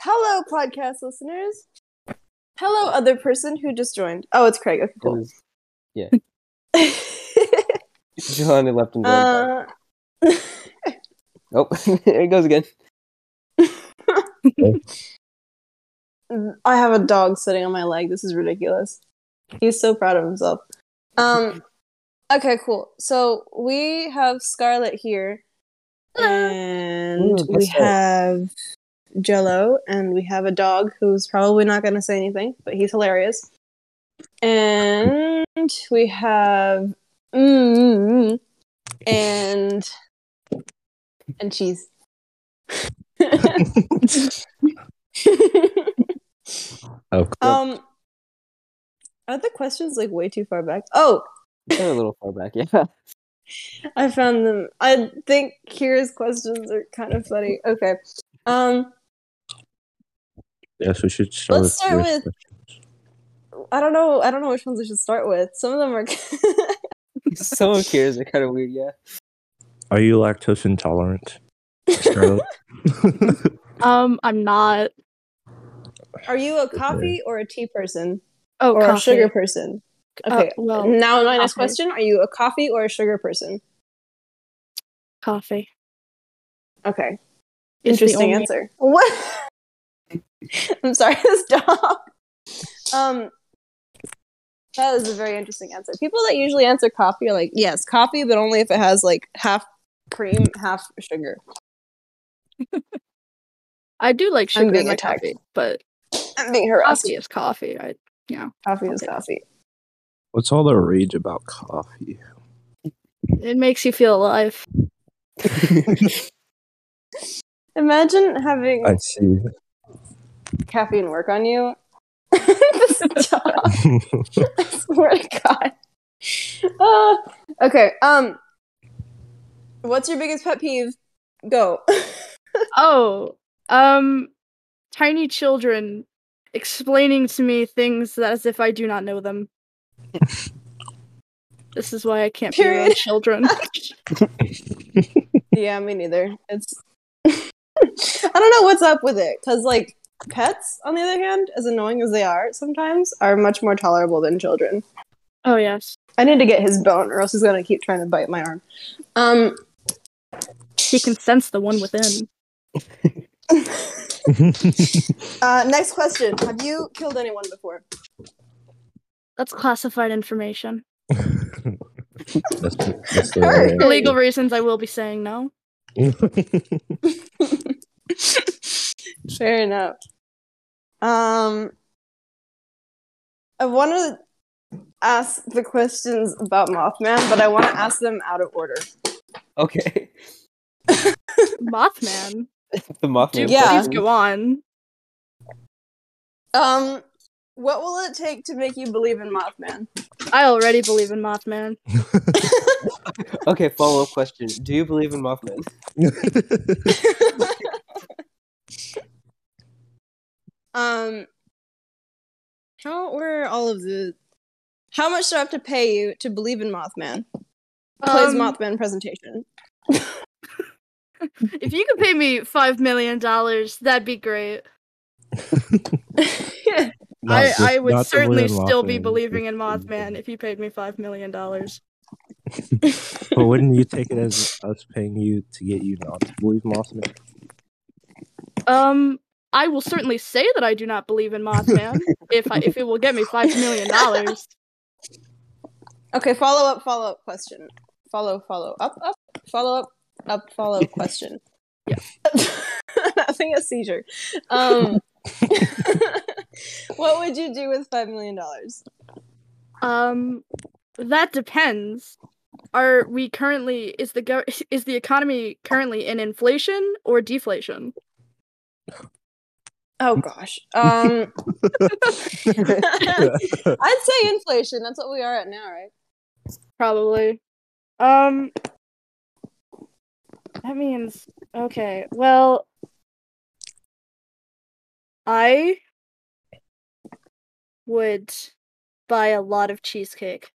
Hello, podcast listeners. Hello, other person who just joined. Oh, it's Craig. Okay, cool. was- yeah. Johanna left and joined. uh, Oh, there he goes again. I have a dog sitting on my leg. This is ridiculous. He's so proud of himself. Um, okay, cool. So we have Scarlett here, and Ooh, we guess have Jello, and we have a dog who's probably not going to say anything, but he's hilarious. And we have mm, and and cheeze. Oh, um, are the questions like way too far back? Oh, They're a little far back, yeah. I found them. I think Kira's questions are kind of funny. Okay. Um, yes, we should start Let's start yours. with- I don't know. I don't know which ones I should start with. Some of them are. Some of Kira's are kind of weird, yeah. Are you lactose intolerant, Scarlett? Um, I'm not. are you a coffee or a tea person Oh, or a sugar person? Uh, Okay. well, now my next coffee. question: Are you a coffee or a sugar person? coffee. Okay. is Interesting only- answer. What? I'm sorry, this dog. Um, that is a very interesting answer. People that usually answer coffee are like, yes, coffee, but only if it has like half cream, half sugar. I do like I'm sugar being in my attacked. coffee, but I'm being harassed. coffee is coffee. I, you know, Coffee is Okay. coffee. What's all the rage about coffee? it makes you feel alive. Imagine having I see. Caffeine work on you. this dog. I swear to God. Uh, okay. Um, what's your biggest pet peeve? Go. Oh, um, tiny children explaining to me things that as if I do not know them. this is why I can't be around children. yeah, me neither. It's. I don't know what's up with it because, like, pets, on the other hand, as annoying as they are sometimes, are much more tolerable than children. oh yes, I need to get his bone, or else he's gonna keep trying to bite my arm. Um. he can sense the one within. uh, next question: Have you killed anyone before? That's classified information. that's, that's the For legal reasons, I will be saying no. Fair enough. Um, I want to ask the questions about Mothman, but I want to ask them out of order. Okay. Mothman. the Mothman. Do Yeah. please go on. Um, what will it take to make you believe in Mothman? I already believe in Mothman. Okay, follow up question. Do you believe in Mothman? Um, how were all of the? How much do I have to pay you to believe in Mothman? Plays Um, Mothman presentation. If you could pay me five million dollars, that'd be great. Not I, just- I would certainly still be believing in Mothman if you paid me five million dollars. But wouldn't you take it as us paying you to get you not to believe Mothman? Um, I will certainly say that I do not believe in Mothman if I, if it will get me five million dollars. Okay, follow up, follow up question. Follow, follow up, up, follow up, up, follow question. Yeah. Having a seizure. Um, what would you do with five million dollars? Um, that depends. Are we currently is the go- is the economy currently in inflation or deflation? Oh gosh. Um, I'd say inflation. That's what we are at now, right? Probably. Um, that means okay. Well, I would buy a lot of cheesecake.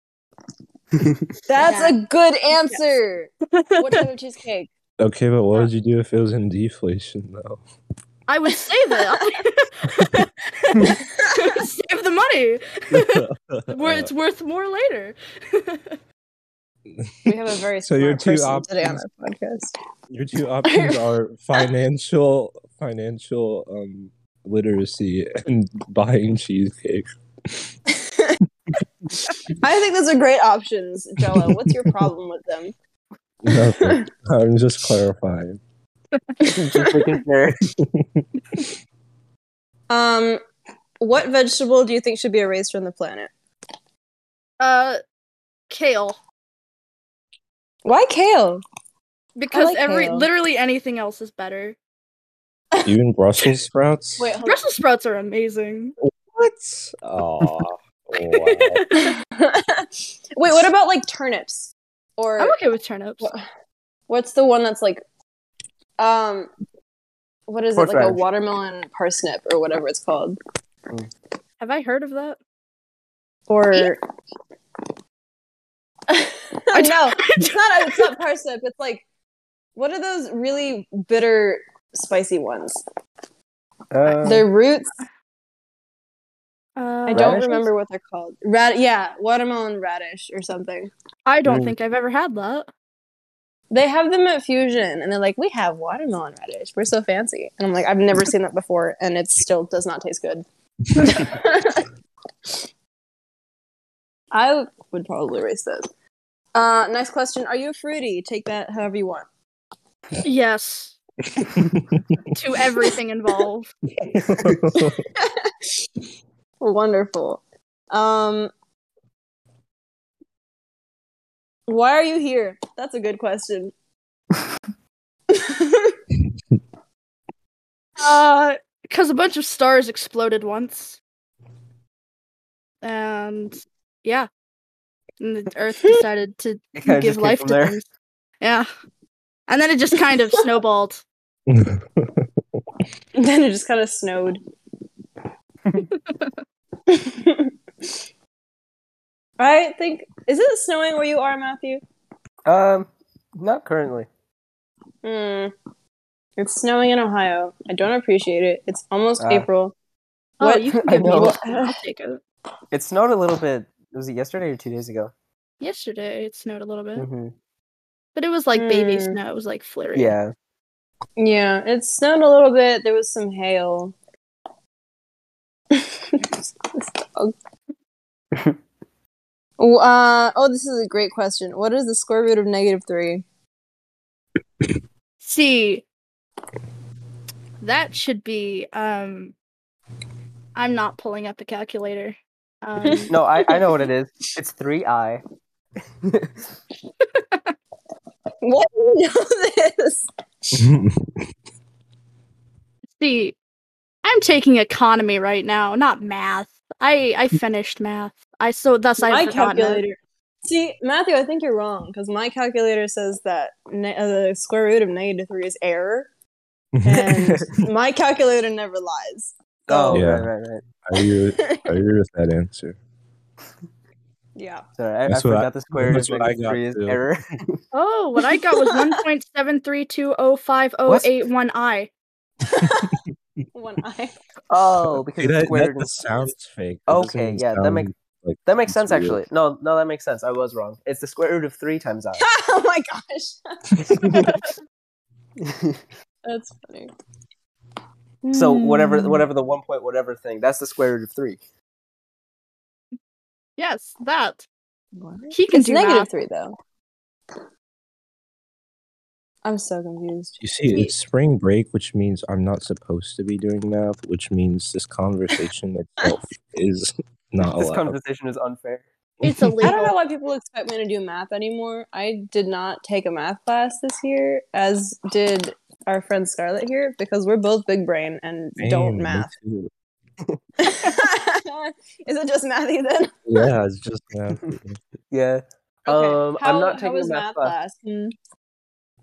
That's Yeah. a good answer. what type of cheesecake? okay, but what would you do if it was in deflation though? I would save it. save the money. Where it's worth more later. We have a very So smart your two person today on options- our podcast. Your two options are financial financial um literacy and buying cheesecake. I think those are great options, Jello. What's your problem with them? Nothing. I'm just clarifying. Just making sure. Um, what vegetable do you think should be erased from the planet? Uh, kale. Why kale? Because like every kale. literally anything else is better. Even Brussels sprouts? Wait, Brussels sprouts are amazing. what? Oh, wow. Wait, what about like turnips? Or I'm okay with turnips. What's the one that's like, um, what is it? Like a watermelon parsnip or whatever it's called? Have I heard of that? Or no, don't- it's not. It's not parsnip. It's like, what are those really bitter, spicy ones? Uh, Their roots. Uh, I don't Radishes? remember what they're called. Rad, yeah, watermelon radish or something. I don't Mm. think I've ever had that. They have them at Fusion, and they're like, "We have watermelon radish. We're so fancy." And I'm like, "I've never seen that before, and it still does not taste good." I would probably erase those. Uh, next question: Are you a fruity? Take that however you want. Yes. to everything involved. Wonderful. Um, why are you here? That's a good question. Uh, because a bunch of stars exploded once. And yeah. And the Earth decided to Yeah, give life to there. things. Yeah. And then it just kind of snowballed. then it just kind of snowed. I think is it snowing where you are, Matthew? um, not currently. Hmm. It's snowing in Ohio. I don't appreciate it. It's almost Ah. April. Oh, What- you can I give me I'll take it. It snowed a little bit. Was it yesterday or two days ago? Yesterday it snowed a little bit. hmm But it was like baby Mm. snow. It was like flurry. Yeah. Yeah, it snowed a little bit. There was some hail. This dog. Oh, uh, oh, this is a great question. What is the square root of negative three? See, that should be. Um, I'm not pulling up a calculator. Um, No, I, I know what it is. It's three I. What do you know this? see, I'm taking economy right now, not math. I I finished math. I so thus I've my forgotten it. calculator. See, Matthew, I think you're wrong because my calculator says that ne- uh, the square root of negative three is error, and my calculator never lies. Oh, Yeah. right, right, right. I agree, with, I agree with that answer. Yeah. Sorry, I, I That's what I- forgot the square root of what I three is too. error. Oh, what I got was one point seven three two oh five oh eight one I. One eye. oh, because See, it's that, squared. that, sounds fake. It Okay, doesn't yeah, that makes- like that makes sense real. actually. No, no, that makes sense. I was wrong. It's the square root of three times I. oh my gosh, that's funny. so whatever, Hmm. whatever the one point whatever thing, that's the square root of three. Yes, that What? he can It's do negative math. three though. I'm so confused. You see, it's spring break, which means I'm not supposed to be doing math, which means this conversation itself is not This allowed. conversation is unfair. It's I don't know why people expect me to do math anymore. I did not take a math class this year, as did our friend Scarlett here, because we're both big brain and Damn, don't math. Is it just mathy then? Yeah, it's just math. Yeah. Okay. Um, how, I'm not how taking was a math, class. Hmm.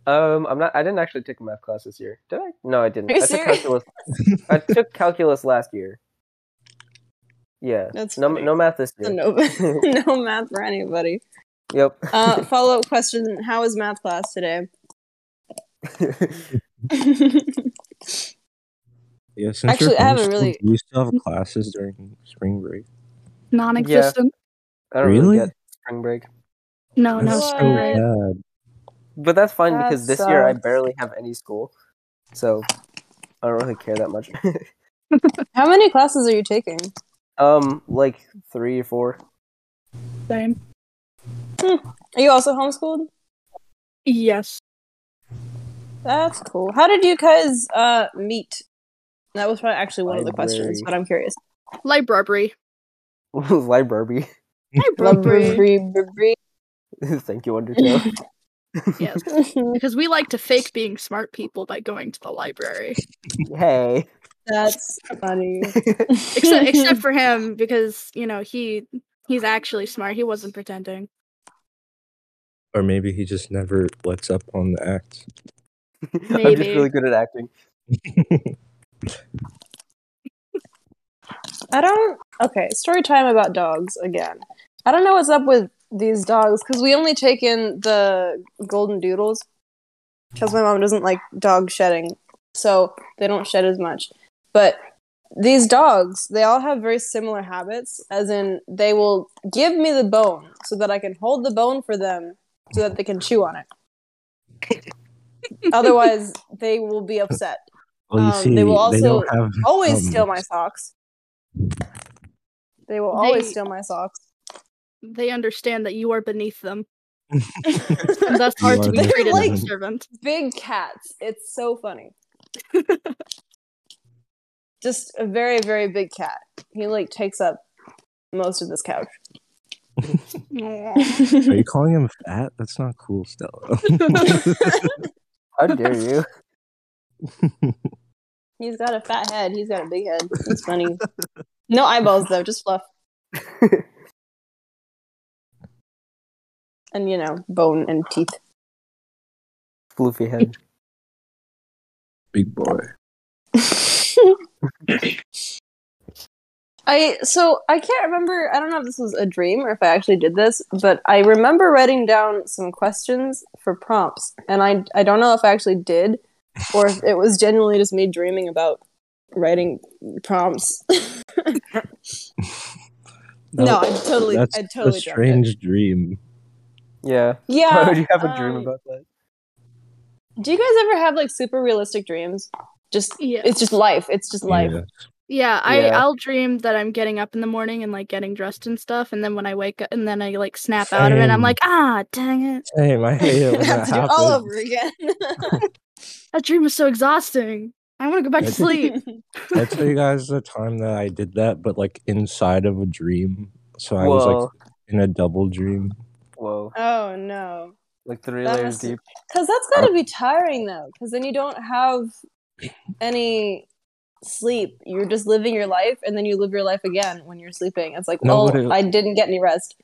Um, I'm not. I didn't actually take a math class this year. Did I? No, I didn't. Are you I took serious? calculus. I took calculus last year. Yeah. That's no, funny. no math this year. No, no math for anybody. Yep. Uh, follow up question: How was math class today? Yeah, since Actually, I haven't really- Do you still have classes during spring break? Non-existent. I don't really, Really? get spring break, No, no. That's What? spring break. bad. but that's fine That because this year I barely have any school, so I don't really care that much. How many classes are you taking? Um, like three or four. Same. Are you also homeschooled? Yes. That's cool. How did you guys uh meet? That was probably actually one of the questions, but I'm curious. Library. Library. Library. Thank you, Undertale. yes. Because we like to fake being smart people by going to the library. hey. That's funny. Except except for him, because, you know, he he's actually smart. He wasn't pretending. Or maybe he just never lets up on the act. I'm just really good at acting. I don't. Okay, story time about dogs again. I don't know what's up with these dogs because we only take in the golden doodles because my mom doesn't like dog shedding, so they don't shed as much. But these dogs, they all have very similar habits, as in they will give me the bone so that I can hold the bone for them so that they can chew on it. Otherwise, they will be upset. Well, you Um, see, they will they have Always um, steal my socks. They will always They- steal my socks. They understand that you are beneath them. And You hard to be treated like- a servant. Big cats. It's so funny. Just a very, very big cat. He like takes up most of this couch. Are you calling him fat? That's not cool, Stella. How dare you? He's got a fat head. He's got a big head. It's funny. No eyeballs though, just fluff. And you know, bone and teeth. Floofy head. Big boy. I so I can't remember. I don't know if this was a dream or if I actually did this, but I remember writing down some questions for prompts, and I I don't know if I actually did, or if it was genuinely just me dreaming about writing prompts. no, I totally, That's I totally a dreamt it. strange dream. Yeah. Yeah. Why would you have a dream um, about that? Do you guys ever have like super realistic dreams? Just Yeah. it's just life. It's just life. Yeah. Yeah, I Yeah. I'll dream that I'm getting up in the morning and like getting dressed and stuff, and then when I wake up and then I like snap out of it, and I'm like, ah, dang it, Same, I hate it when have that to do all over again. that dream was so exhausting. I want to go back to sleep. I tell you guys the time that I did that, but like inside of a dream. So I was like in a double dream. Whoa. oh no. Like three That layers must- deep. Because that's got to be tiring, though. Because then you don't have any sleep. You're just living your life, and then you live your life again when you're sleeping. It's like, No, oh, but it- I didn't get any rest.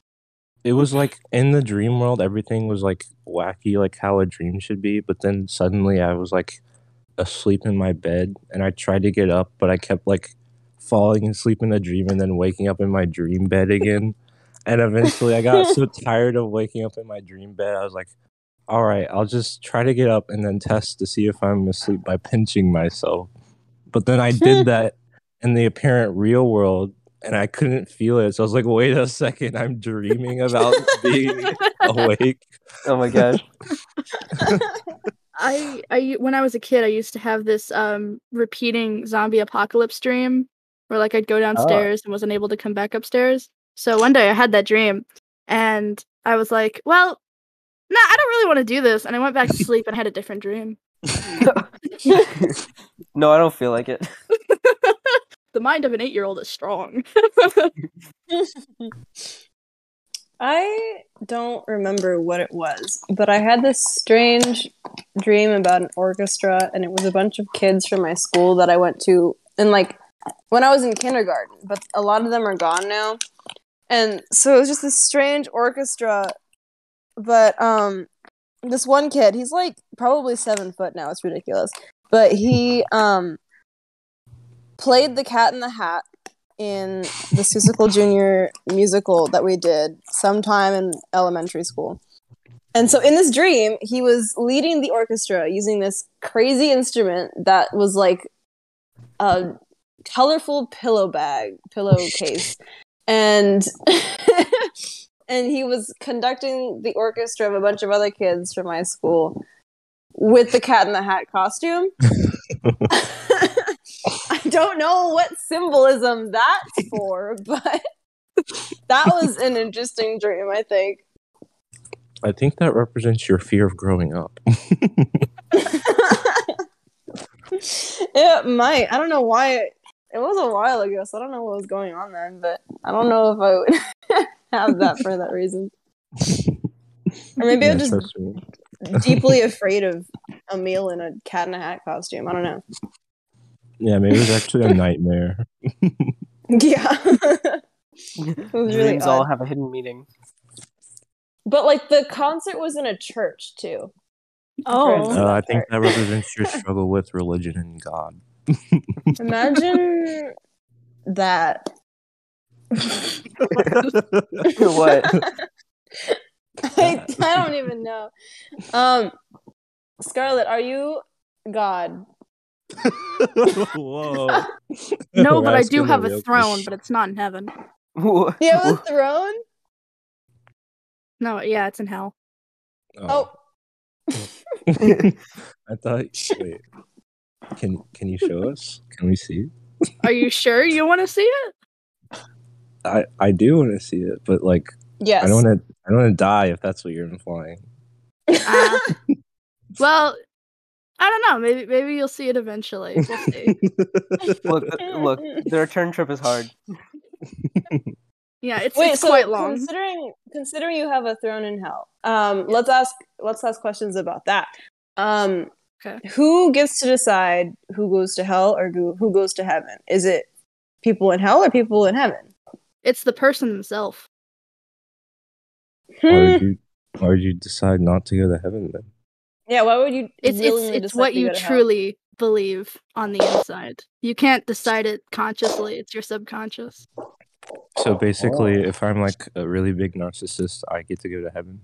It was like in the dream world, everything was like wacky, like how a dream should be. But then suddenly I was like asleep in my bed and I tried to get up, but I kept like falling asleep in a dream and then waking up in my dream bed again. and eventually I got so tired of waking up in my dream bed, I was like, all right, I'll just try to get up and then test to see if I'm asleep by pinching myself. But then I did that in the apparent real world and I couldn't feel it. So I was like, wait a second, I'm dreaming about being awake. Oh my gosh. I I when I was a kid, I used to have this um repeating zombie apocalypse dream where like I'd go downstairs and wasn't able to come back upstairs. So one day I had that dream and I was like, well, nah, I don't really want to do this. And I went back to sleep and had a different dream. no, I don't feel like it. The mind of an eight year old is strong. I don't remember what it was, but I had this strange dream about an orchestra, and it was a bunch of kids from my school that I went to, and like when I was in kindergarten, but a lot of them are gone now. And so it was just this strange orchestra, but um, this one kid, he's like probably seven foot now. It's ridiculous, but he um played the Cat in the Hat in the Seussical Junior musical that we did sometime in elementary school. And so in this dream, he was leading the orchestra using this crazy instrument that was like a colorful pillow bag, pillowcase, and and he was conducting the orchestra of a bunch of other kids from my school with the Cat in the Hat costume. I don't know what symbolism that's for, but that was an interesting dream. I think. I think that represents your fear of growing up. it might. I don't know why. It, it was a while ago, so I don't know what was going on then. But I don't know if I would have that for that reason. Or maybe Yeah, I'm just trust deeply afraid of a meal in a cat in a hat costume. I don't know. Yeah, maybe it was actually a nightmare. Yeah. it really all have a hidden meaning. But like the concert was in a church too. Oh, Uh, I think that represents your struggle with religion and God. Imagine that. what? I, I don't even know. Um, Scarlett, are you God? Whoa. no, but I do have a throne, but it's not in heaven. Do you have a throne? No, yeah, it's in hell. Oh, I thought. Wait. Can Can you show us? Can we see? Are you sure you want to see it? I I do want to see it, but like yes. I don't want to. I don't want to die if that's what you're implying. Ah. well, I don't know. Maybe maybe you'll see it eventually. We'll see. look, look, the return trip is hard. Yeah, it's, Wait, it's so quite long. considering considering you have a throne in hell, um, let's ask let's ask questions about that. Um, Okay. who gets to decide who goes to hell or who, who goes to heaven? Is it people in hell or people in heaven? It's the person himself. Why Hmm. would you? Why would you decide not to go to heaven then? Yeah, why would you? It's it's it's what you go to hell? truly believe on the inside. You can't decide it consciously. It's your subconscious. So basically, if I'm like a really big narcissist, I get to go to heaven.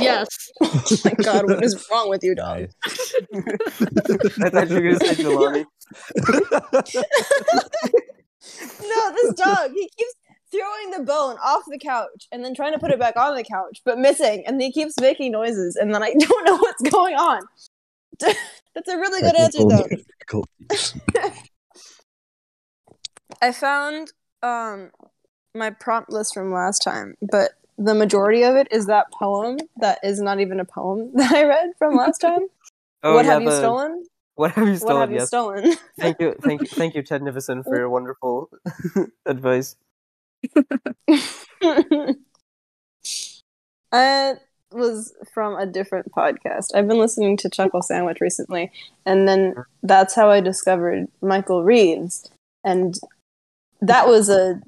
Yes. oh my god, what is wrong with you, dog? Nice. I thought you were gonna say Jelani. No, this dog, he keeps throwing the bone off the couch and then trying to put it back on the couch, but missing, and he keeps making noises, and then I don't know what's going on. That's a really good answer, though. difficulties. I found um my prompt list from last time, but the majority of it is that poem that is not even a poem that I read from last time. Oh, what yeah, have you the- stolen? What have you What stolen? have you yes. stolen? Thank you, thank you, thank you, Ted Nivison, for your wonderful advice. I was from a different podcast. I've been listening to Chuckle Sandwich recently, and then that's how I discovered Michael Reeves, and that was a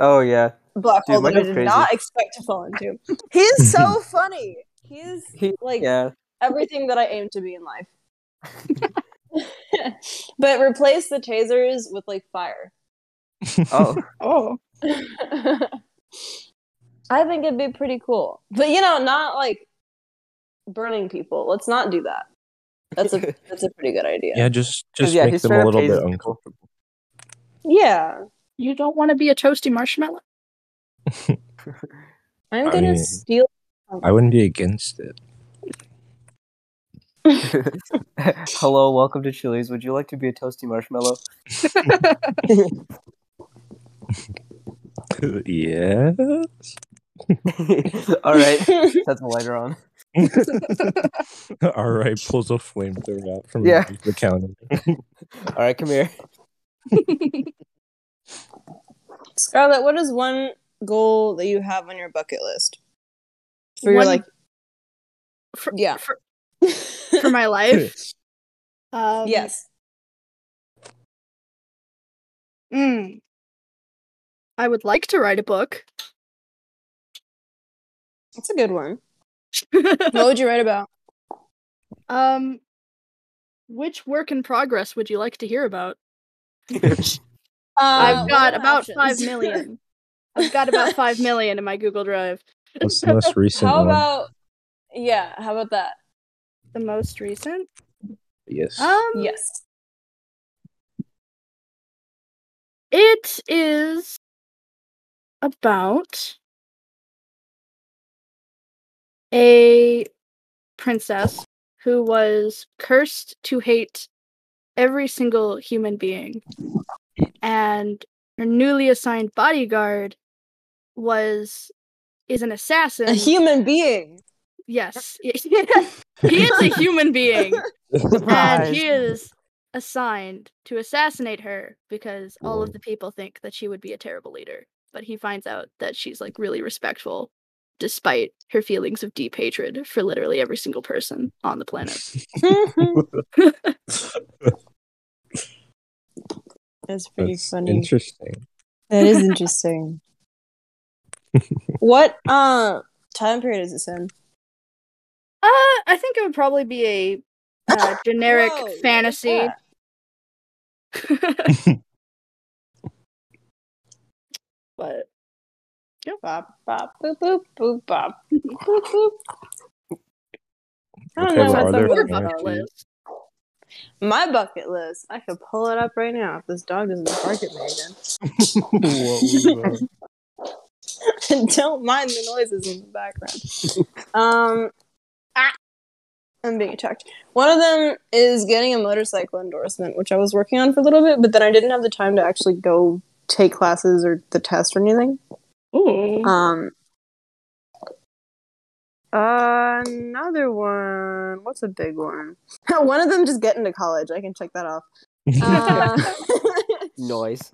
Oh yeah, black Dude, hole that I did crazy. not expect to fall into. He's so funny. He's he, like yeah. everything that I aim to be in life. but replace the tasers with like fire. Oh, Oh. I think it'd be pretty cool. But you know, not like burning people. Let's not do that. That's a that's a pretty good idea. yeah, just just yeah, make them a little bit tasing people. uncomfortable. Yeah. You don't want to be a toasty marshmallow? I'm gonna mean- steal I wouldn't be against it. Hello, welcome to Chili's. Would you like to be a toasty marshmallow? Yes. All right, set the lighter on. All right, pulls a flamethrower out from Yeah. the counter. All right, come here. Scarlett, what is one goal that you have on your bucket list? For your One- like For, yeah. for, for my life. Um, yes. mm, I would like to write a book. That's a good one. What would you write about? um, which work in progress would you like to hear about? Uh, I've got about options? five million. I've got about five million in my Google Drive. What's the most recent How one? about yeah, how about that? The most recent. yes. Um, Yes. It is about a princess who was cursed to hate every single human being. And her newly assigned bodyguard was is an assassin. A human being. yes. he is a human being. And he is assigned to assassinate her because all of the people think that she would be a terrible leader. But he finds out that she's like really respectful despite her feelings of deep hatred for literally every single person on the planet. That's pretty That's funny. interesting. That is interesting. what uh time period is this in? Uh, I think it would probably be a uh, generic Whoa, fantasy. That? but Bop, bop, boop, boop, boop, bop, boop, boop, boop. I don't Okay, know but what are some there of your bucket list. My bucket list. I could pull it up right now if this dog doesn't bark at me what was that? again. Don't mind the noises in the background. um, ah, I'm being attacked. One of them is getting a motorcycle endorsement, which I was working on for a little bit, but then I didn't have the time to actually go take classes or the test or anything. Ooh. Um, another one. What's a big one? one of them just getting to college. I can check that off. Uh, Noise.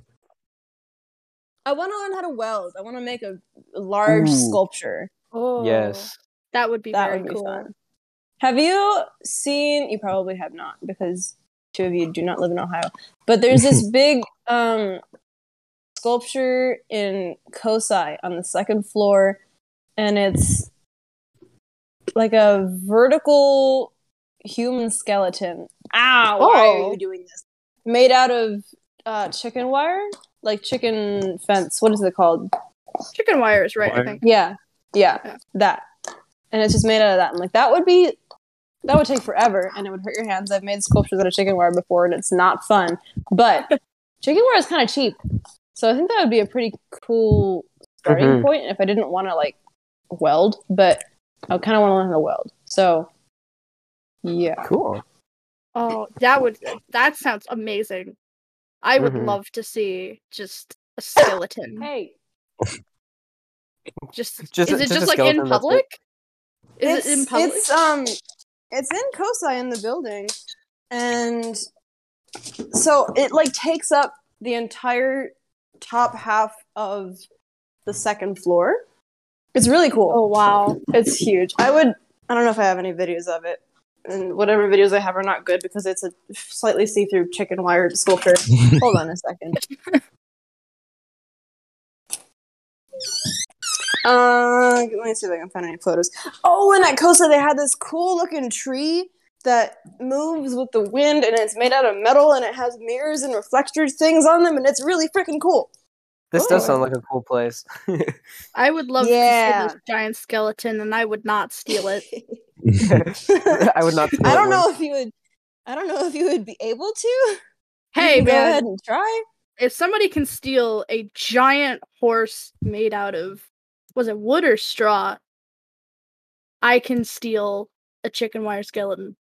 I want to learn how to weld. I want to make a, a large Ooh. sculpture. oh, Yes. that would be That very would be cool. fun. Have you seen? You probably have not because two of you do not live in Ohio. But there's this big um, sculpture in COSI on the second floor, and it's like a vertical human skeleton. Ow! Why are Oh. you doing this? Made out of uh, chicken wire, like chicken fence. What is it called? Chicken wires, right? I think. Yeah, yeah, Yeah. that. And it's just made out of that. And like that would be that would take forever and it would hurt your hands. I've made sculptures out of chicken wire before and it's not fun. But chicken wire is kind of cheap. So I think that would be a pretty cool starting Mhm. point if I didn't want to like weld, but I kind of want to learn how to weld. So yeah. Cool. Oh, that would that sounds amazing. I would Mhm. love to see just a skeleton. Hey, Just, Just- is it just just, like in public? Is it's, it in public? It's um, it's in COSI in the building, and so it like takes up the entire top half of the second floor. It's really cool. oh wow. It's huge. I would. I don't know if I have any videos of it, and whatever videos I have are not good because it's a slightly see-through chicken wire sculpture. Hold on a second. Uh, let me see if I can find any photos. Oh, and at Costa they had this cool looking tree that moves with the wind, and it's made out of metal, and it has mirrors and reflector things on them, and it's really freaking cool. This does Oh. sound like a cool place. I would love Yeah. to see this giant skeleton, and I would not steal it. I would not. I don't know if you would. I don't know if you would be able to. Hey can go man, ahead and try. if somebody can steal a giant horse made out of was it wood or straw, I can steal a chicken wire skeleton.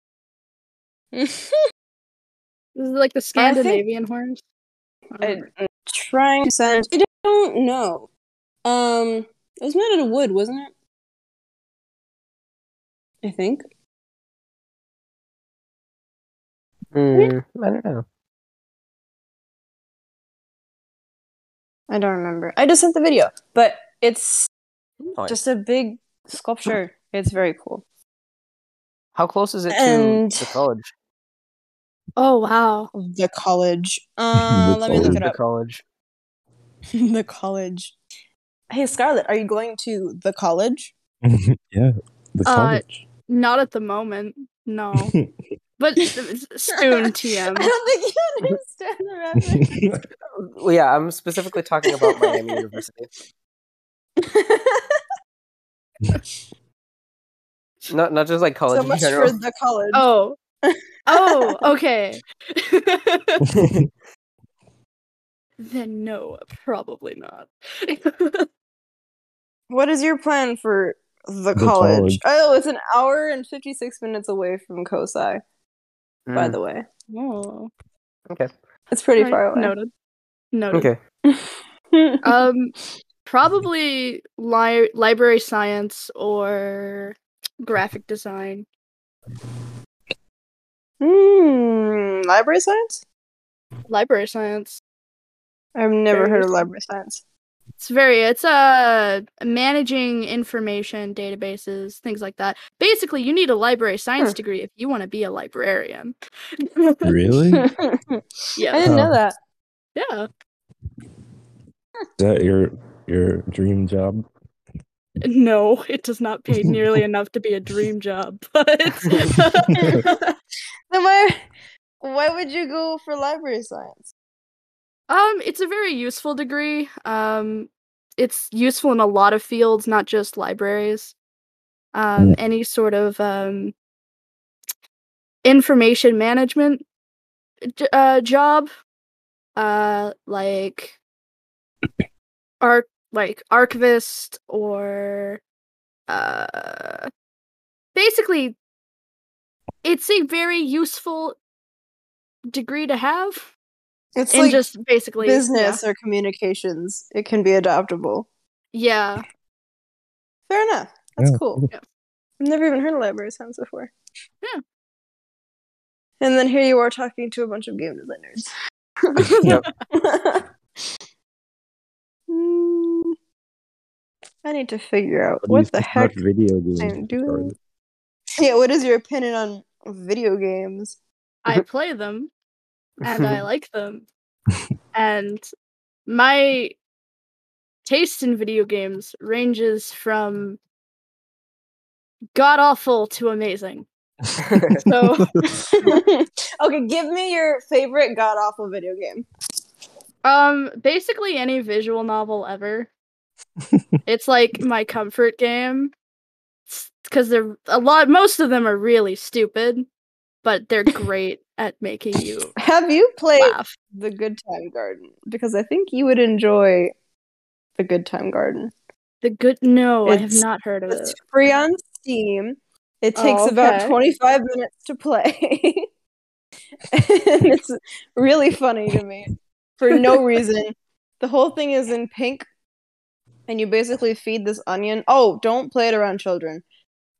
This is like the Scandinavian horns. I don't I'm trying to send. I don't know. Um, it was made out of wood, wasn't it? I think. Hmm, I don't know. I don't remember. I just sent the video, but it's Nice. just a big sculpture. It's very cool. How close is it to the college? Oh wow. The college. Uh, The let me look college. it The college. the college. Hey, Scarlett, are you going to the college? yeah, the Uh, college. Not at the moment. No. But s- soon TM. I don't think you understand the reference. Well, yeah, I'm specifically talking about Miami University. Not not just like college so in much general. for the college. Oh. Oh, okay. then no, probably not. What is your plan for the, The college? college. Oh, it's an hour and 56 minutes away from COSI, by Mm, the way. oh, Okay. It's pretty right, far away. Noted. Noted. Okay. Um, probably li- library science or graphic design. Hmm, library science? Library science. I've never Very heard of library science. It's very. It's uh managing information databases, things like that. Basically, you need a library science Hmm. degree if you want to be a librarian. Really? Yeah. I didn't know that. Yeah. Is that your your dream job? No, it does not pay nearly enough to be a dream job, but Then why, why would you go for library science? um it's a very useful degree. Um it's useful in a lot of fields, not just libraries. Um Mm. any sort of um information management uh job uh like arc like archivist or uh basically it's a very useful degree to have It's and like just basically business or communications. It can be adaptable. yeah, Fair enough. That's Yeah. cool. Yeah. I've never even heard of library science before. Yeah. And then here you are talking to a bunch of game designers. Yep. Hmm. I need to figure out What what the heck. about video games? I'm doing? Yeah, what is your opinion on video games? i play them and i like them and my taste in video games ranges from god awful to amazing so okay, give me your favorite god awful video game. um basically any visual novel ever it's like my comfort game because they're a lot most of them are really stupid but they're great at making you Have you played laugh The Good Time Garden? Because I think you would enjoy The Good Time Garden. the good no i have not heard of It's it It's free on Steam. It oh, takes Oh, about 25 minutes to play. and it's really funny to me for no reason. The whole thing is in pink, and you basically feed this onion. Oh, don't play it around children.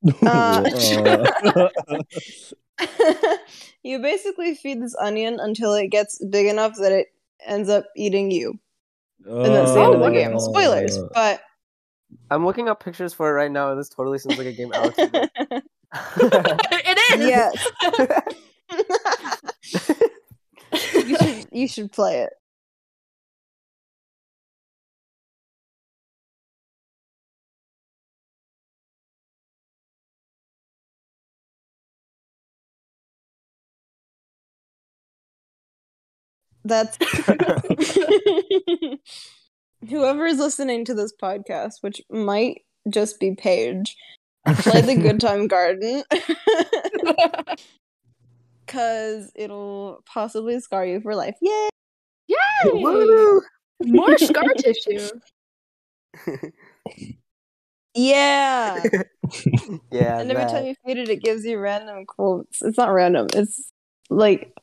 Uh, Uh, you basically feed this onion until it gets big enough that it ends up eating you. And that's the end of the game. uh, Spoilers, but I'm looking up pictures for it right now, and this totally seems like a game Alex would like. it is yes. you should you should play it. That's whoever is listening to this podcast, which might just be Paige, play the Good Time Garden. Cause it'll possibly scar you for life. Yay! Yay! Woo! more scar tissue Yeah. yeah. and every that. time you feed it, it gives you random quotes. It's not random. It's like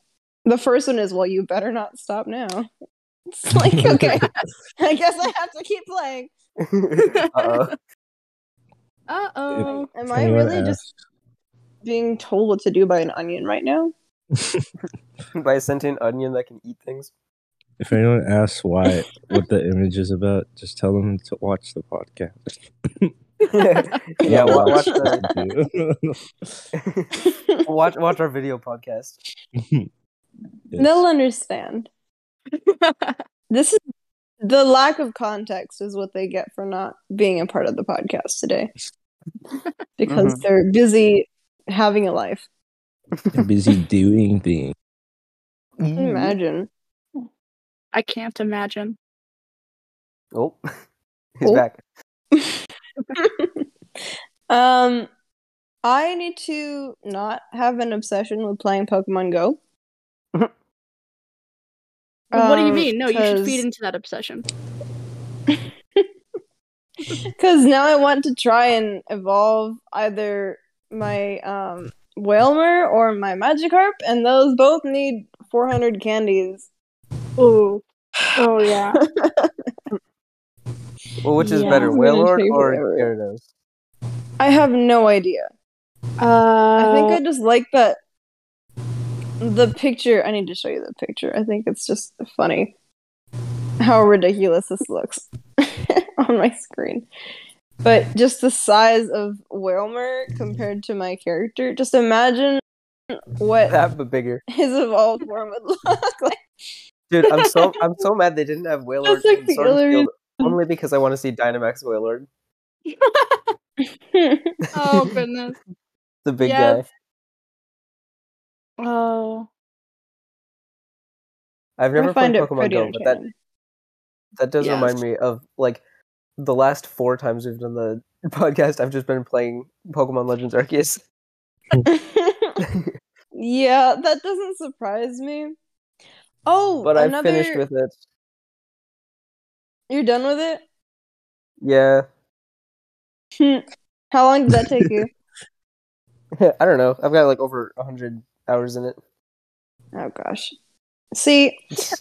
the first one is, "Well, you better not stop now." It's like, okay, I guess I have to keep playing. Uh-oh. uh-oh Am I anyone really just being told what to do by an onion right now? By a sentient onion that can eat things. If anyone asks why what the image is about, just tell them to watch the podcast. yeah, wa- watch Watch the watch watch our video podcast. They'll understand. This is the lack of context is what they get for not being a part of the podcast today. Because Mhm. they're busy having a life. They're busy doing things. Can Imagine. i can't imagine Oh, he's Oh. back. um I need to not have an obsession with playing Pokemon Go. What do you mean? No, you should feed into that obsession. Because now I want to try and evolve either my um Wailmer or my Magikarp, and those both need 400 candies. Oh, oh yeah. Well, which is Yeah. better, It's Wailord or forever. Gyarados? I have no idea. Uh, I think I just like that. Mm-hmm. The picture. I need to show you the picture. I think it's just funny how ridiculous this looks on my screen. But just the size of Wailmer compared to my character. Just imagine what That but bigger. his evolved form would look like. Dude, I'm so I'm so mad they didn't have Wailord That's like the Sword and hilarious- Shield only because I want to see Dynamax Wailord, oh goodness. the big Yeah. guy. Oh. I've I never played find it Pokemon pretty Go, but that entertaining. that does remind me of like the last four times we've done the podcast. I've just been playing Pokemon Legends Arceus. yeah, that doesn't surprise me. Oh, but I've finished with it. You're done with it? Yeah, hmm. How long did that take you? I don't know. I've got like over hundred hours in it. Oh gosh. See,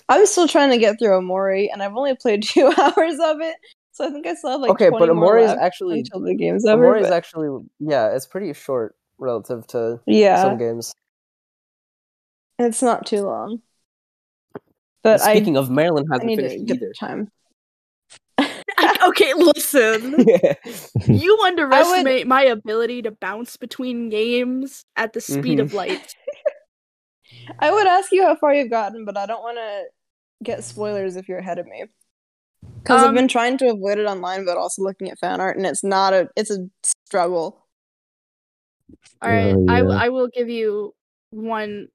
I'm still trying to get through Omori, and I've only played two hours of it, so I think I still have like okay, 20 but more Omori is left actually until the game's over. Omori is but- actually yeah, it's pretty short relative to yeah, some games. it's not too long. But I, Speaking of, Maryland I hasn't need to finished give either. it time. okay, listen. You underestimate my ability to bounce between games at the speed of mm-hmm. light. I would ask you how far you've gotten, but I don't want to get spoilers if you're ahead of me. Because I've Um, been trying to avoid it online, but also looking at fan art, and it's not a, it's a struggle. All right, Oh, I, w- yeah. I will give you one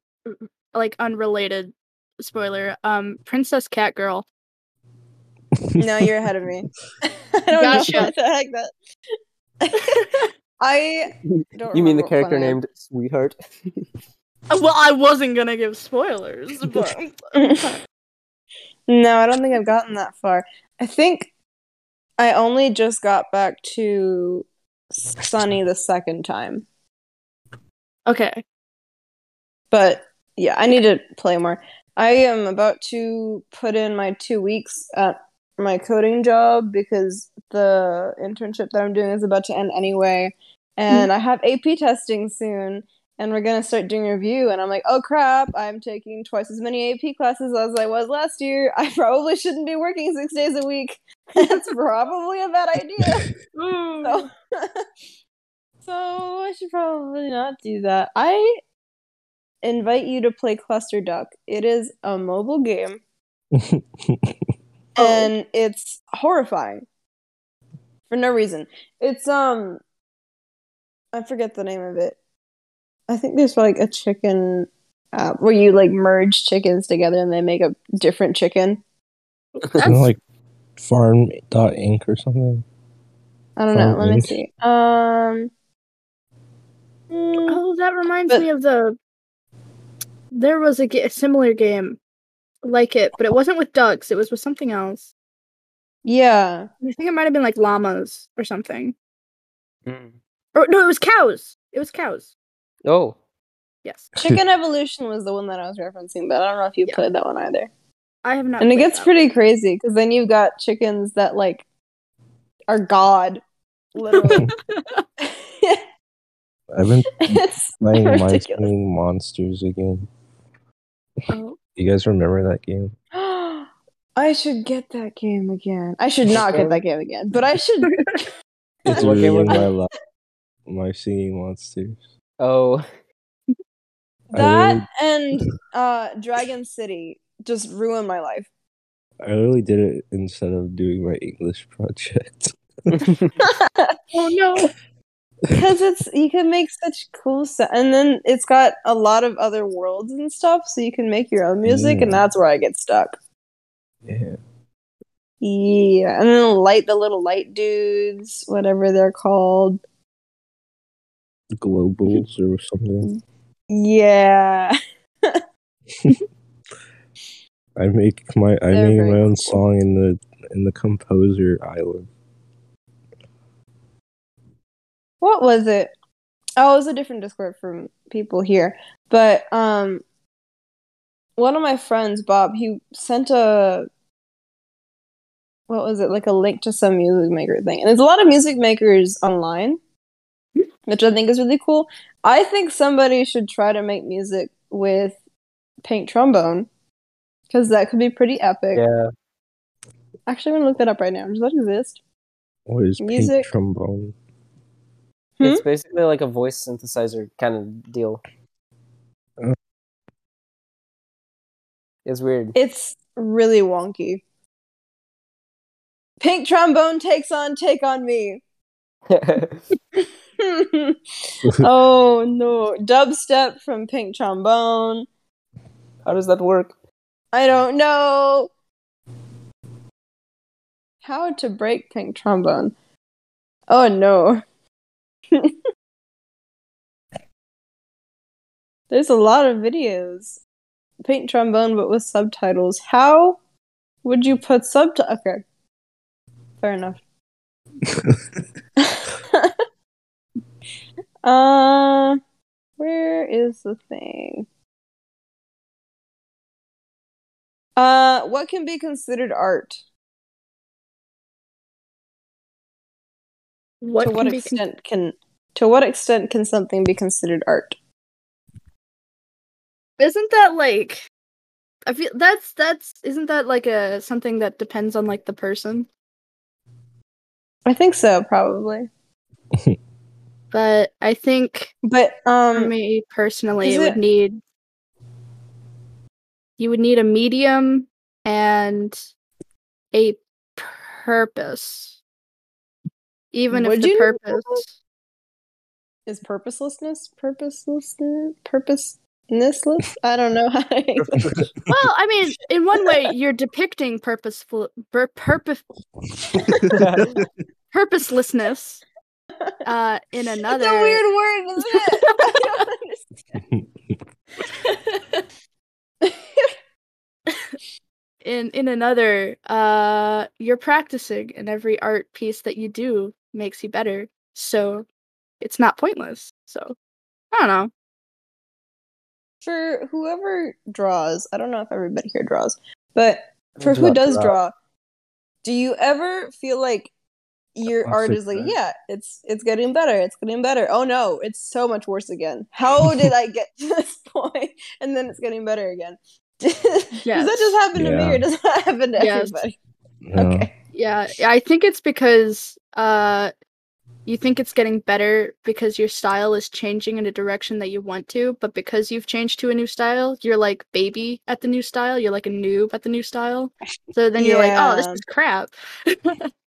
like unrelated spoiler. Um, Princess Catgirl. No, you're ahead of me. I don't Gotcha. know what the heck that. I don't you mean the character one I am. named Sweetheart? Uh, Well, I wasn't gonna give spoilers, but no, I don't think I've gotten that far. I think I only just got back to Sunny the second time. okay. But yeah, I need to play more. I am about to put in my two weeks at my coding job because the internship that I'm doing is about to end anyway. And I have AP testing soon, and we're gonna start doing review. And I'm like, oh crap, I'm taking twice as many AP classes as I was last year. I probably shouldn't be working six days a week. That's probably a bad idea. So, so I should probably not do that. I invite you to play Cluster Duck. It is a mobile game and it's horrifying for no reason. It's um I forget the name of it. I think there's like a chicken app where you like merge chickens together and they make a different chicken. Isn't it like farm dot inc or something. I don't know. Farm Let me see. Um mm, Oh, that reminds But- me of the. There was a, ga- a similar game like it, but it wasn't with ducks. It was with something else. yeah. I think it might have been like llamas or something. Mm. Or no, it was cows. It was cows. Oh, Yes, Chicken Evolution was the one that I was referencing, but I don't know if you Yeah. played that one either. I have not. and it gets that pretty crazy because then you've got chickens that like are god literally I've been it's playing My ridiculous Singing Monsters again. Oh, You guys remember that game? i should get that game again i should not get that game again but i should It's What game was my it? life. My Singing Monsters. Oh, I that and uh dragon city just ruined my life I literally did it instead of doing my English project. oh no! because it's you can make such cool stuff and then it's got a lot of other worlds and stuff so you can make your own music and that's where i get stuck Yeah. Yeah, and then light the little light dudes, whatever they're called. Globals or something. Yeah. I make my I They're made very my own cool. song in the in the composer island. What was it? Oh, it was a different Discord from people here. But um one of my friends, Bob, he sent a what was it, like a link to some music maker thing. And there's a lot of music makers online, which I think is really cool. I think somebody should try to make music with pink trombone. Because that could be pretty epic. Yeah. Actually, I'm gonna look that up right now. Does that exist? What is Music. pink trombone? Hmm? It's basically like a voice synthesizer kind of deal. Uh. It's weird. It's really wonky. Pink trombone takes on Take on Me. oh no. Dubstep from Pink Trombone. How does that work? I don't know. How to break Pink Trombone. Oh no. There's a lot of videos. Pink Trombone, but with subtitles. How would you put subtitles? Okay. Fair enough. Uh, where is the thing? Uh, what can be considered art? What to what can be con- extent can to what extent can something be considered art? isn't that like I feel that's that's isn't that like a something that depends on like the person? I think so, probably. But I think But for um, me personally, it would it- need you would need a medium and a purpose. Even Would if the you purpose is purposelessness purposelessness purposelessness? I don't know how to English. Well, I mean, in one way, you're depicting purposeful, bur- purpose, purposelessness. Uh, in another, It's a weird word, isn't it? I don't understand. in in another, uh, you're practicing, and every art piece that you do makes you better. So, it's not pointless. So, I don't know. For whoever draws, I don't know if everybody here draws, but for who does draw. draw, do you ever feel like your I'll art is like, that. yeah, it's it's getting better, it's getting better. Oh no, it's so much worse again. How did I get to this point? And then it's getting better again. Does that just happen to me, Yeah. or does that happen to Yes. everybody? No. Okay. Yeah, I think it's because uh you think it's getting better because your style is changing in a direction that you want to, but because you've changed to a new style, you're like baby at the new style, you're like a noob at the new style. So then you're like, "Oh, this is crap."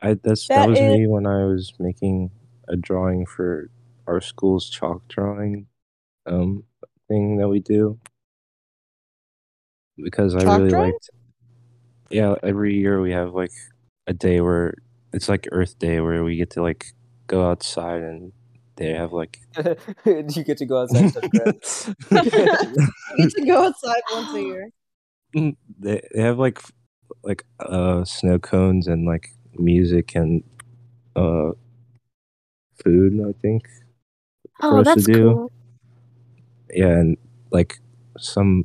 I that's that, That was is- me when I was making a drawing for our school's chalk drawing um thing that we do because I really drawing? liked yeah every year we have like a day where it's like Earth Day where we get to like go outside and they have like you get to go outside and touch grass. You get to go outside once a year. they they have like like uh snow cones and like music and uh food I think Oh, us to that's do. cool. yeah and like some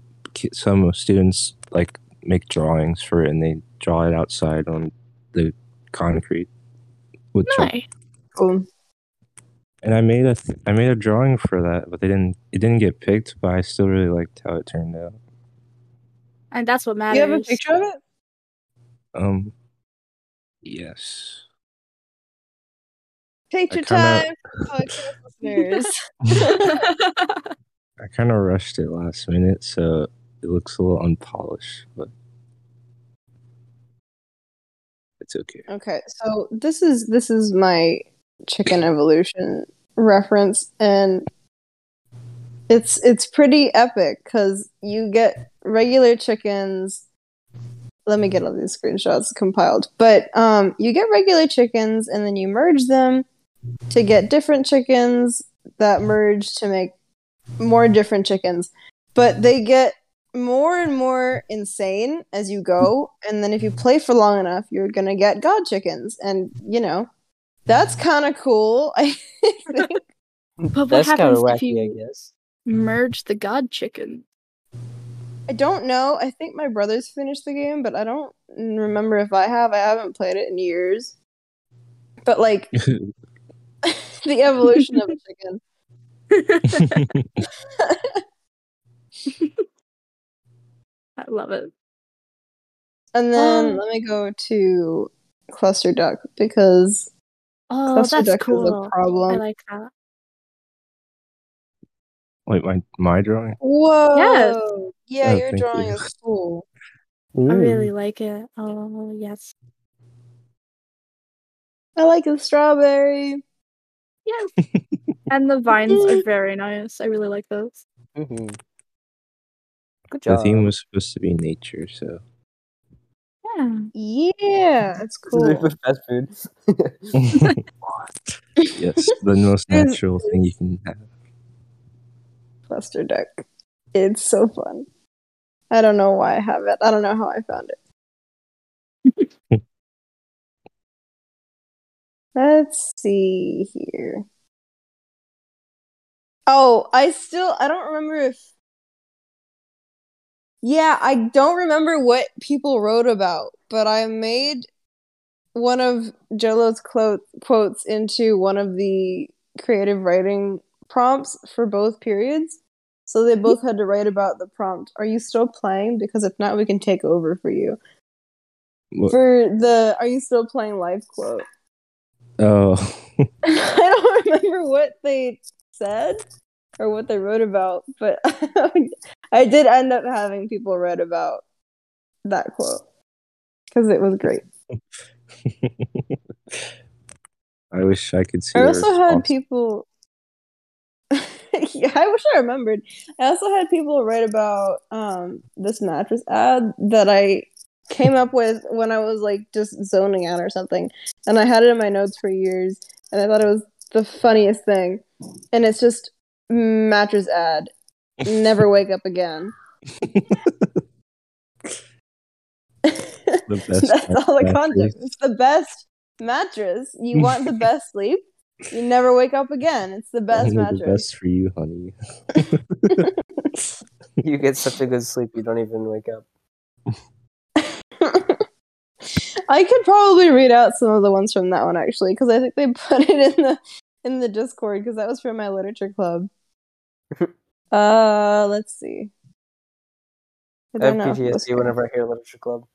some students like make drawings for it and they draw it outside on the concrete with chalk. Nice. Cool. and i made a th- i made a drawing for that but they didn't it didn't get picked but i still really liked how it turned out And that's what matters. You have a picture of it? um yes Take I your kinda- time, listeners. i kind of rushed it last minute so it looks a little unpolished but it's okay Okay, so this is this is my chicken evolution reference, and it's it's pretty epic because you get regular chickens. Let me get all these screenshots compiled, but um, you get regular chickens, and then you merge them to get different chickens that merge to make more different chickens. But they get more and more insane as you go, and then if you play for long enough, you're gonna get god chickens, and you know, that's kind of cool. I think. But what That's happens of if wacky, I you guess. merge the god chicken? I don't know. I think my brother's finished the game, but I don't remember if I have. I haven't played it in years. But like the evolution of a chicken. I love it. And then Oh. let me go to cluster duck because Oh, cluster that's duck is a problem. I like that. Wait, my my drawing. Whoa. Yes. Yeah, Oh, your thank drawing you. is cool. I really like it. Oh yes. I like the strawberry. Yes. and the vines are very nice. I really like those. hmm Good job. The job. theme was supposed to be nature, so Yeah. Yeah, it's Cool. cool. Fast food. yes, the most natural thing you can have. cluster duck. It's so fun. I don't know why I have it. I don't know how I found it. Let's see here. Oh, I still I don't remember if Yeah, I don't remember what people wrote about, but I made one of Jello's clo- quotes into one of the creative writing prompts for both periods. So they both had to write about the prompt. Are you still playing? Because if not, we can take over for you. What- For the Are you still playing live quote? Oh, I don't remember what they said or what they wrote about, but I did end up having people read about that quote because it was great. I wish I could see. I also had response. people. yeah, I wish I remembered. I also had people write about um this mattress ad that I came up with when I was like just zoning out or something, and I had it in my notes for years, and I thought it was the funniest thing. And it's just mattress ad, never wake up again. The best That's all the content. It's the best mattress. You want the best sleep. You never wake up again. It's the best Only mattress. the best for you, honey. You get such a good sleep, you don't even wake up. I could probably read out some of the ones from that one actually, because I think they put it in the in the Discord because that was from my literature club. uh, let's see. I I have don't know if it was PTSD whenever I hear literature club.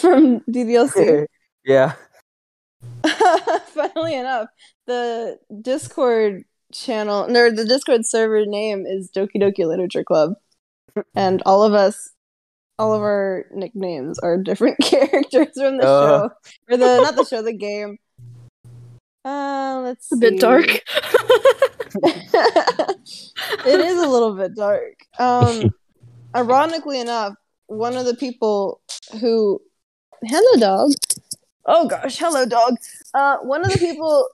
from DDLC. yeah. Funnily enough, the Discord channel, or the Discord server name is Doki Doki Literature Club, and all of us, all of our nicknames are different characters from the Oh. show, or the not the show, the game. Uh, let's It's a bit dark. it is a little bit dark. Um, ironically enough, one of the people who, hello dog. Oh gosh, hello dog. Uh, one of the people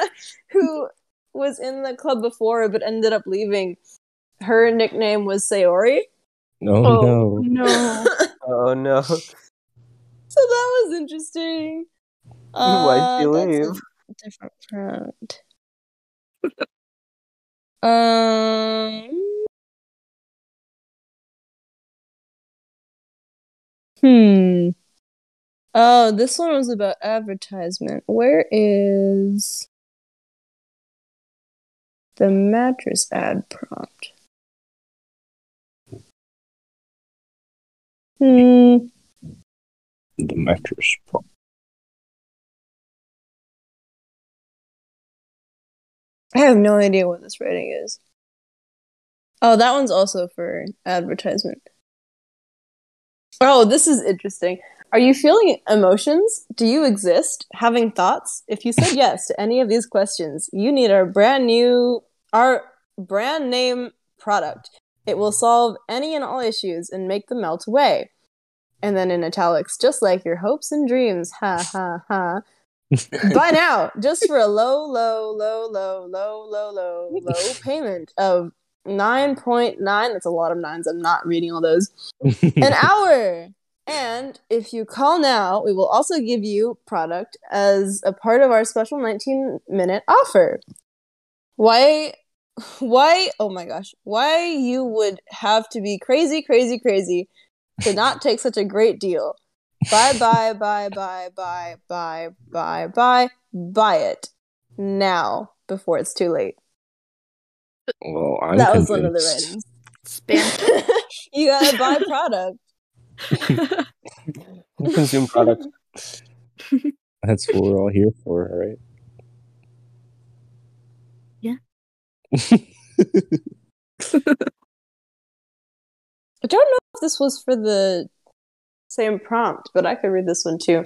who was in the club before but ended up leaving. Her nickname was Sayori. Oh, Oh, no. no. Oh no. So that was interesting. Why'd she Uh, that's a leave? Different front. um. Hmm. Oh, this one was about advertisement. Where is the mattress ad prompt? Hmm. The mattress. prompt. I have no idea what this rating is. Oh, that one's also for advertisement. Oh, this is interesting. Are you feeling emotions? Do you exist? Having thoughts? If you said yes to any of these questions, you need our brand new, our brand name product. It will solve any and all issues and make them melt away. And then in italics, just like your hopes and dreams. Ha ha ha. Buy now, just for a low, low, low, low, low, low, low, low payment of 9.9. That's a lot of nines. I'm not reading all those. An hour. And if you call now, we will also give you product as a part of our special 19 minute offer. Why why oh my gosh, why you would have to be crazy crazy crazy to not take such a great deal. Bye bye bye bye bye bye bye bye buy it now before it's too late. well, I'm that was one of the convinced. ratings. Spam. you gotta buy product. Consume product. That's what we're all here for, right? Yeah. I don't know if this was for the same prompt, but I could read this one too.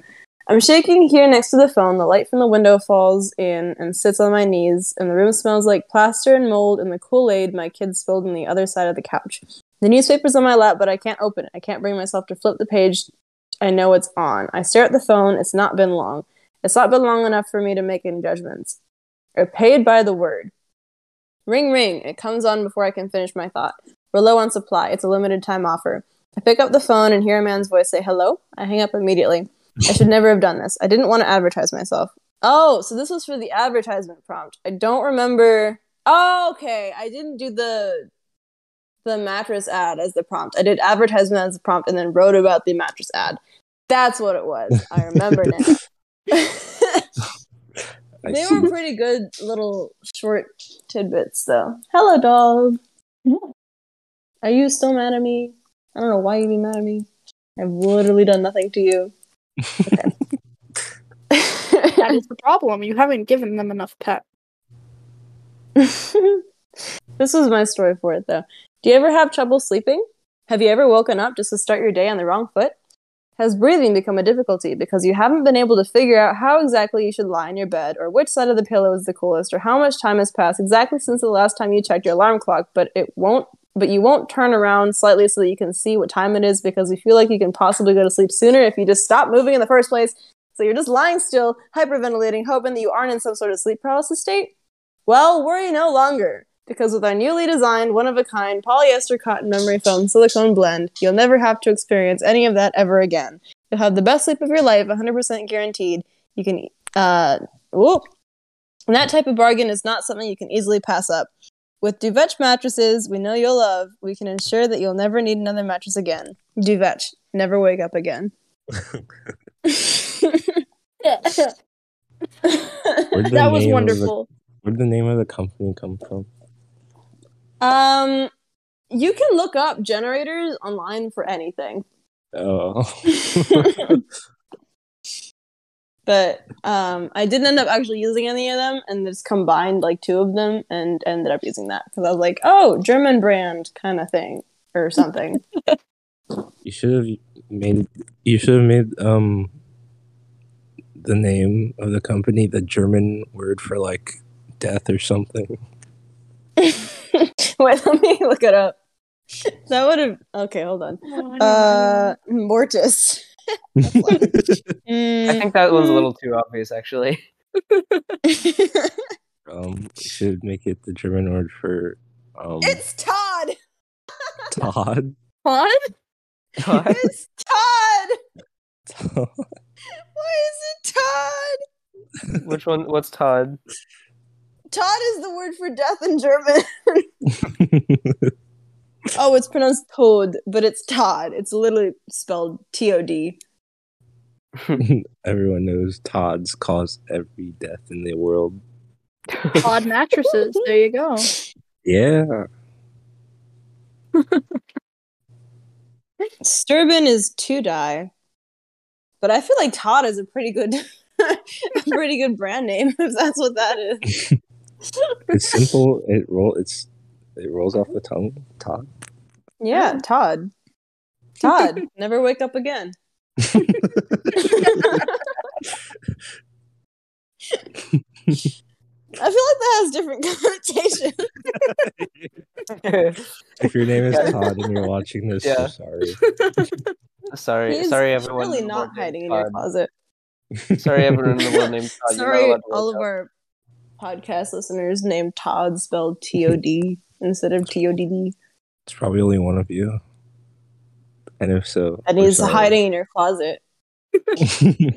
I'm shaking here next to the phone. The light from the window falls in and sits on my knees, and the room smells like plaster and mold and the Kool Aid my kids spilled on the other side of the couch. The newspaper's on my lap, but I can't open it. I can't bring myself to flip the page. I know it's on. I stare at the phone. It's not been long. It's not been long enough for me to make any judgments. Or paid by the word. Ring, ring. It comes on before I can finish my thought. We're low on supply. It's a limited time offer. I pick up the phone and hear a man's voice say hello. I hang up immediately. I should never have done this. I didn't want to advertise myself. Oh, so this was for the advertisement prompt. I don't remember. Oh, okay. I didn't do the the mattress ad as the prompt. I did advertisement as the prompt and then wrote about the mattress ad. That's what it was. I remember now. They were pretty good little short tidbits, though. Hello, dog. Yeah. Are you still mad at me? I don't know why you'd be mad at me. I've literally done nothing to you. that is the problem. You haven't given them enough pep. this was my story for it, though. Do you ever have trouble sleeping? Have you ever woken up just to start your day on the wrong foot? Has breathing become a difficulty because you haven't been able to figure out how exactly you should lie in your bed, or which side of the pillow is the coolest, or how much time has passed exactly since the last time you checked your alarm clock, but it won't but you won't turn around slightly so that you can see what time it is because you feel like you can possibly go to sleep sooner if you just stop moving in the first place. So you're just lying still, hyperventilating, hoping that you aren't in some sort of sleep paralysis state? Well, worry no longer, because with our newly designed, one of a kind polyester cotton memory foam silicone blend, you'll never have to experience any of that ever again. You'll have the best sleep of your life, 100% guaranteed. You can, uh, whoop. And that type of bargain is not something you can easily pass up. With Duvetch mattresses, we know you'll love, we can ensure that you'll never need another mattress again. Duvetch, never wake up again. That was name of the- wonderful. Where'd the name of the company come from? Um, you can look up generators online for anything. Oh, but um, I didn't end up actually using any of them, and just combined like two of them, and ended up using that because I was like, oh, German brand kind of thing or something. you should have made. You should have made um the name of the company the German word for like death or something. Wait, let me look it up. That would have okay. Hold on. Uh, Mortis. I Mm, think that one's a little too obvious, actually. Um, should make it the German word for um it's Todd. Todd. What? It's Todd. Why is it Todd? Which one? What's Todd? Todd is the word for death in German. oh, it's pronounced Toad, but it's Todd. It's literally spelled T O D. Everyone knows Todd's cause every death in the world. Odd mattresses. There you go. Yeah. Sterben is to die, but I feel like Todd is a pretty good, a pretty good brand name if that's what that is. It's simple. It roll. It's it rolls off the tongue. Todd. Yeah, Todd. Todd, never wake up again. I feel like that has different connotations. If your name is Todd and you're watching this, Yeah. I'm sorry. sorry, He's sorry, everyone. really not hiding in your closet. Sorry, everyone in the world named Todd. Sorry, allowed all wake of up. our podcast listeners named Todd, spelled T O D. instead of T O D D. It's probably only one of you. And if so, And he's sorry. hiding in your closet.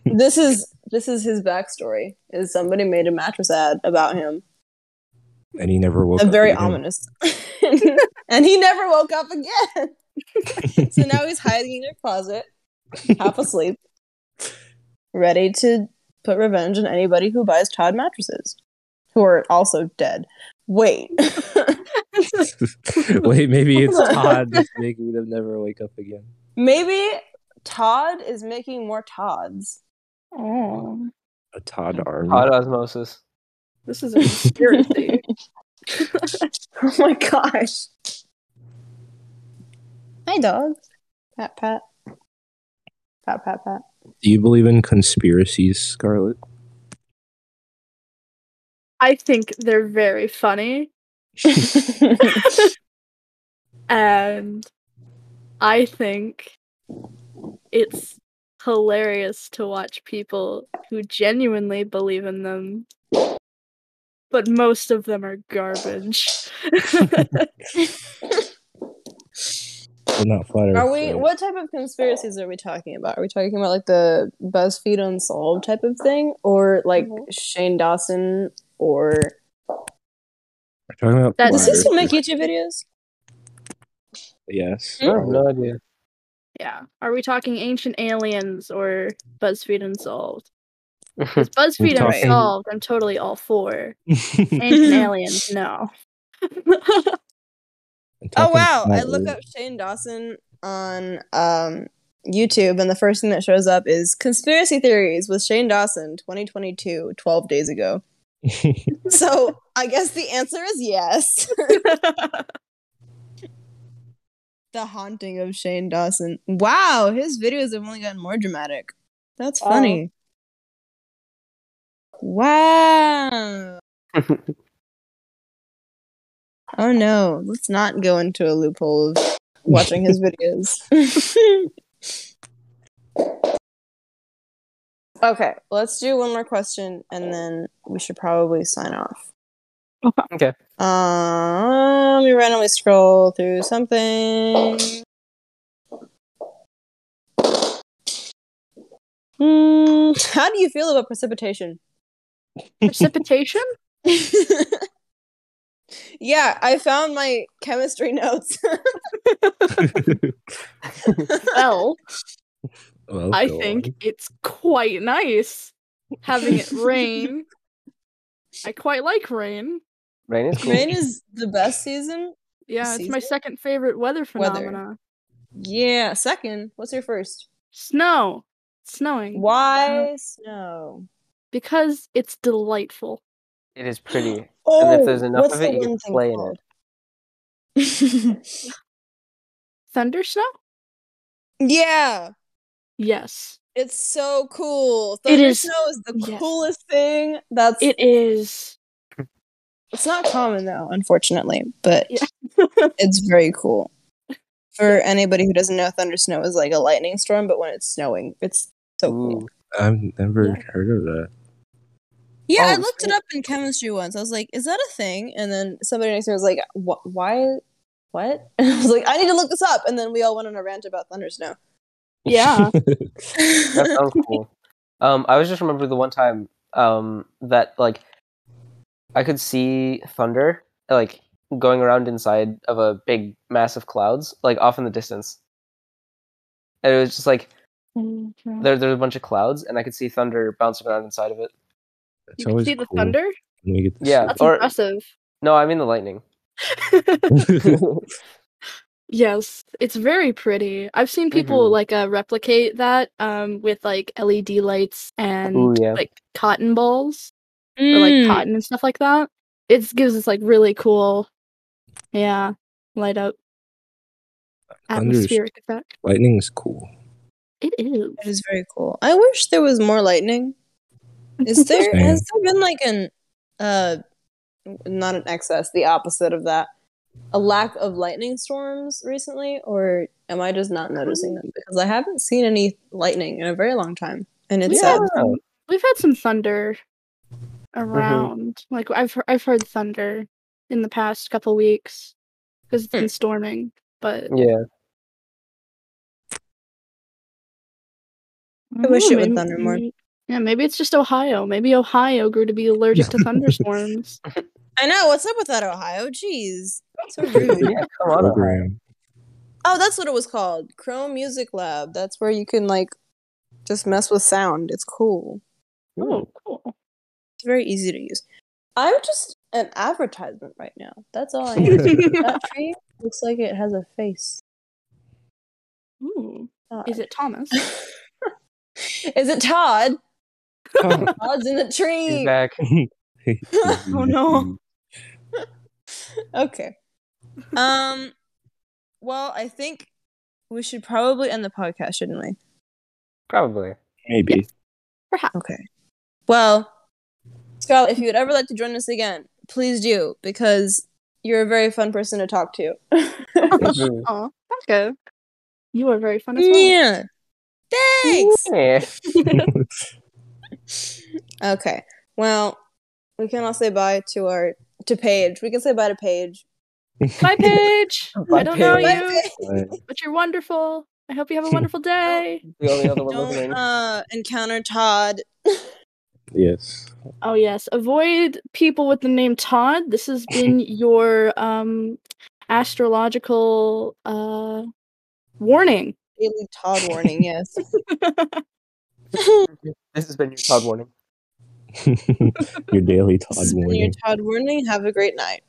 This is this is his backstory. Is somebody made a mattress ad about him? and he never woke And up. very again. ominous. and he never woke up again. so now he's hiding in your closet, half asleep, ready to put revenge on anybody who buys Todd mattresses, who are also dead. Wait. Wait, maybe it's Todd that's making them never wake up again. Maybe Todd is making more Todds. Oh, A Todd army. Hot osmosis. this is a conspiracy. Oh my gosh. Hi, dog. Pat, pat. Pat, pat, pat. Do you believe in conspiracies, Scarlett? I think they're very funny, and I think it's hilarious to watch people who genuinely believe in them. But most of them are garbage. They're not flat Are we? right? What type of conspiracies are we talking about? Are we talking about like the BuzzFeed Unsolved type of thing, or like Mhm. Shane Dawson, or We're talking about That- does flat he still make YouTube videos? Yes. I have no idea. yeah. Are we talking ancient aliens or BuzzFeed Unsolved? Because BuzzFeed talking- Unsolved, I'm totally all for. Ancient aliens, no. Oh wow! I look up Shane Dawson on um YouTube, and the first thing that shows up is conspiracy theories with Shane Dawson, 2022, 12 days ago. So I guess the answer is yes. the haunting of Shane Dawson. Wow, his videos have only gotten more dramatic. That's Oh. funny. Wow. oh no, let's not go into a loophole of watching his videos. Okay, let's do one more question and then we should probably sign off. Okay. Okay. Um, let me randomly scroll through something. Hmm, how do you feel about precipitation? Precipitation? yeah, I found my chemistry notes. Well, Well, I think on. it's quite nice having it rain. I quite like rain. Rain is cool. Rain is the best season. Yeah, it's my second favorite weather Weather. phenomena. Yeah, second. What's your first? Snow. Snowing. Why snow? Because it's delightful. It is pretty. Oh, and if oh, there's enough what's of it, you can play in it. Thunder snow? yeah, Yes. it's so cool. Thunder is- snow is the yes. coolest thing. That's It is. It's not common though, unfortunately, but Yeah. it's very cool. For anybody who doesn't know, thunder snow is like a lightning storm, but when it's snowing, it's so cool. I've never Yeah. heard of that. Yeah, I Oh, looked it up in chemistry once. I was like, "Is that a thing?" And then somebody next to me was like, Why? What?" And I was like, "I need to look this up." And then we all went on a rant about thunder snow. Yeah. that sounds cool. Um, I was just remember the one time um that like I could see thunder like going around inside of a big mass of clouds, like off in the distance. And it was just like Mhm. there there's a bunch of clouds and I could see thunder bouncing around inside of it. It's You can always see the thunder? get Yeah. That's Or- impressive. No, I mean the lightning. see it. Yes, it's very pretty. I've seen people Mhm. like uh, replicate that um with like LED lights and Ooh, yeah. like cotton balls or like cotton and stuff like that. It gives this like really cool, yeah, light up Thunder's- atmospheric effect. Lightning's cool. It is. It is very cool. I wish there was more lightning. Is there Same. has there been like an uh not an excess, the opposite of that. A lack of lightning storms recently, or am I just not noticing them? Because I haven't seen any lightning in a very long time. And it's Yeah. sad. We've had some thunder Mm-hmm. around. Like I've I've heard thunder. in the past couple weeks because it's been storming. But Yeah. I wish don't it would thunder more. Yeah, maybe it's just Ohio. Maybe Ohio grew to be allergic to thunderstorms. I know. What's up with that, Ohio? Jeez. So rude. Yeah, come on. Program. oh, that's what it was called. Chrome Music Lab. That's where you can like just mess with sound. It's cool. oh, cool. It's very easy to use. I'm just an advertisement right now. That's all I am. that tree looks like it has a face. Ooh. Todd. Is it Thomas? Is it Todd? Oh, Todd's in the He's tree. back. Oh, no. Okay. Um. Well, I think we should probably end the podcast, shouldn't we? Probably. Maybe. Perhaps. Okay. Well, Scarlett, if you would ever like to join us again, please do because you're a very fun person to talk to. Mhm. Aw, okay. You are very fun as well. yeah. Thanks. Yeah. Okay. Well, we can all say bye to our to Paige. We can say bye to Paige. Bye, Paige. Bye, I don't know Paige. you, but you're wonderful. I hope you have a wonderful day. The only other one Don't listening. uh, encounter Todd. yes. Oh yes, avoid people with the name Todd. This has been your um astrological uh warning. Daily Todd warning. Yes. This has been your Todd warning. Your daily Todd has been your. Todd warning. Have a great night.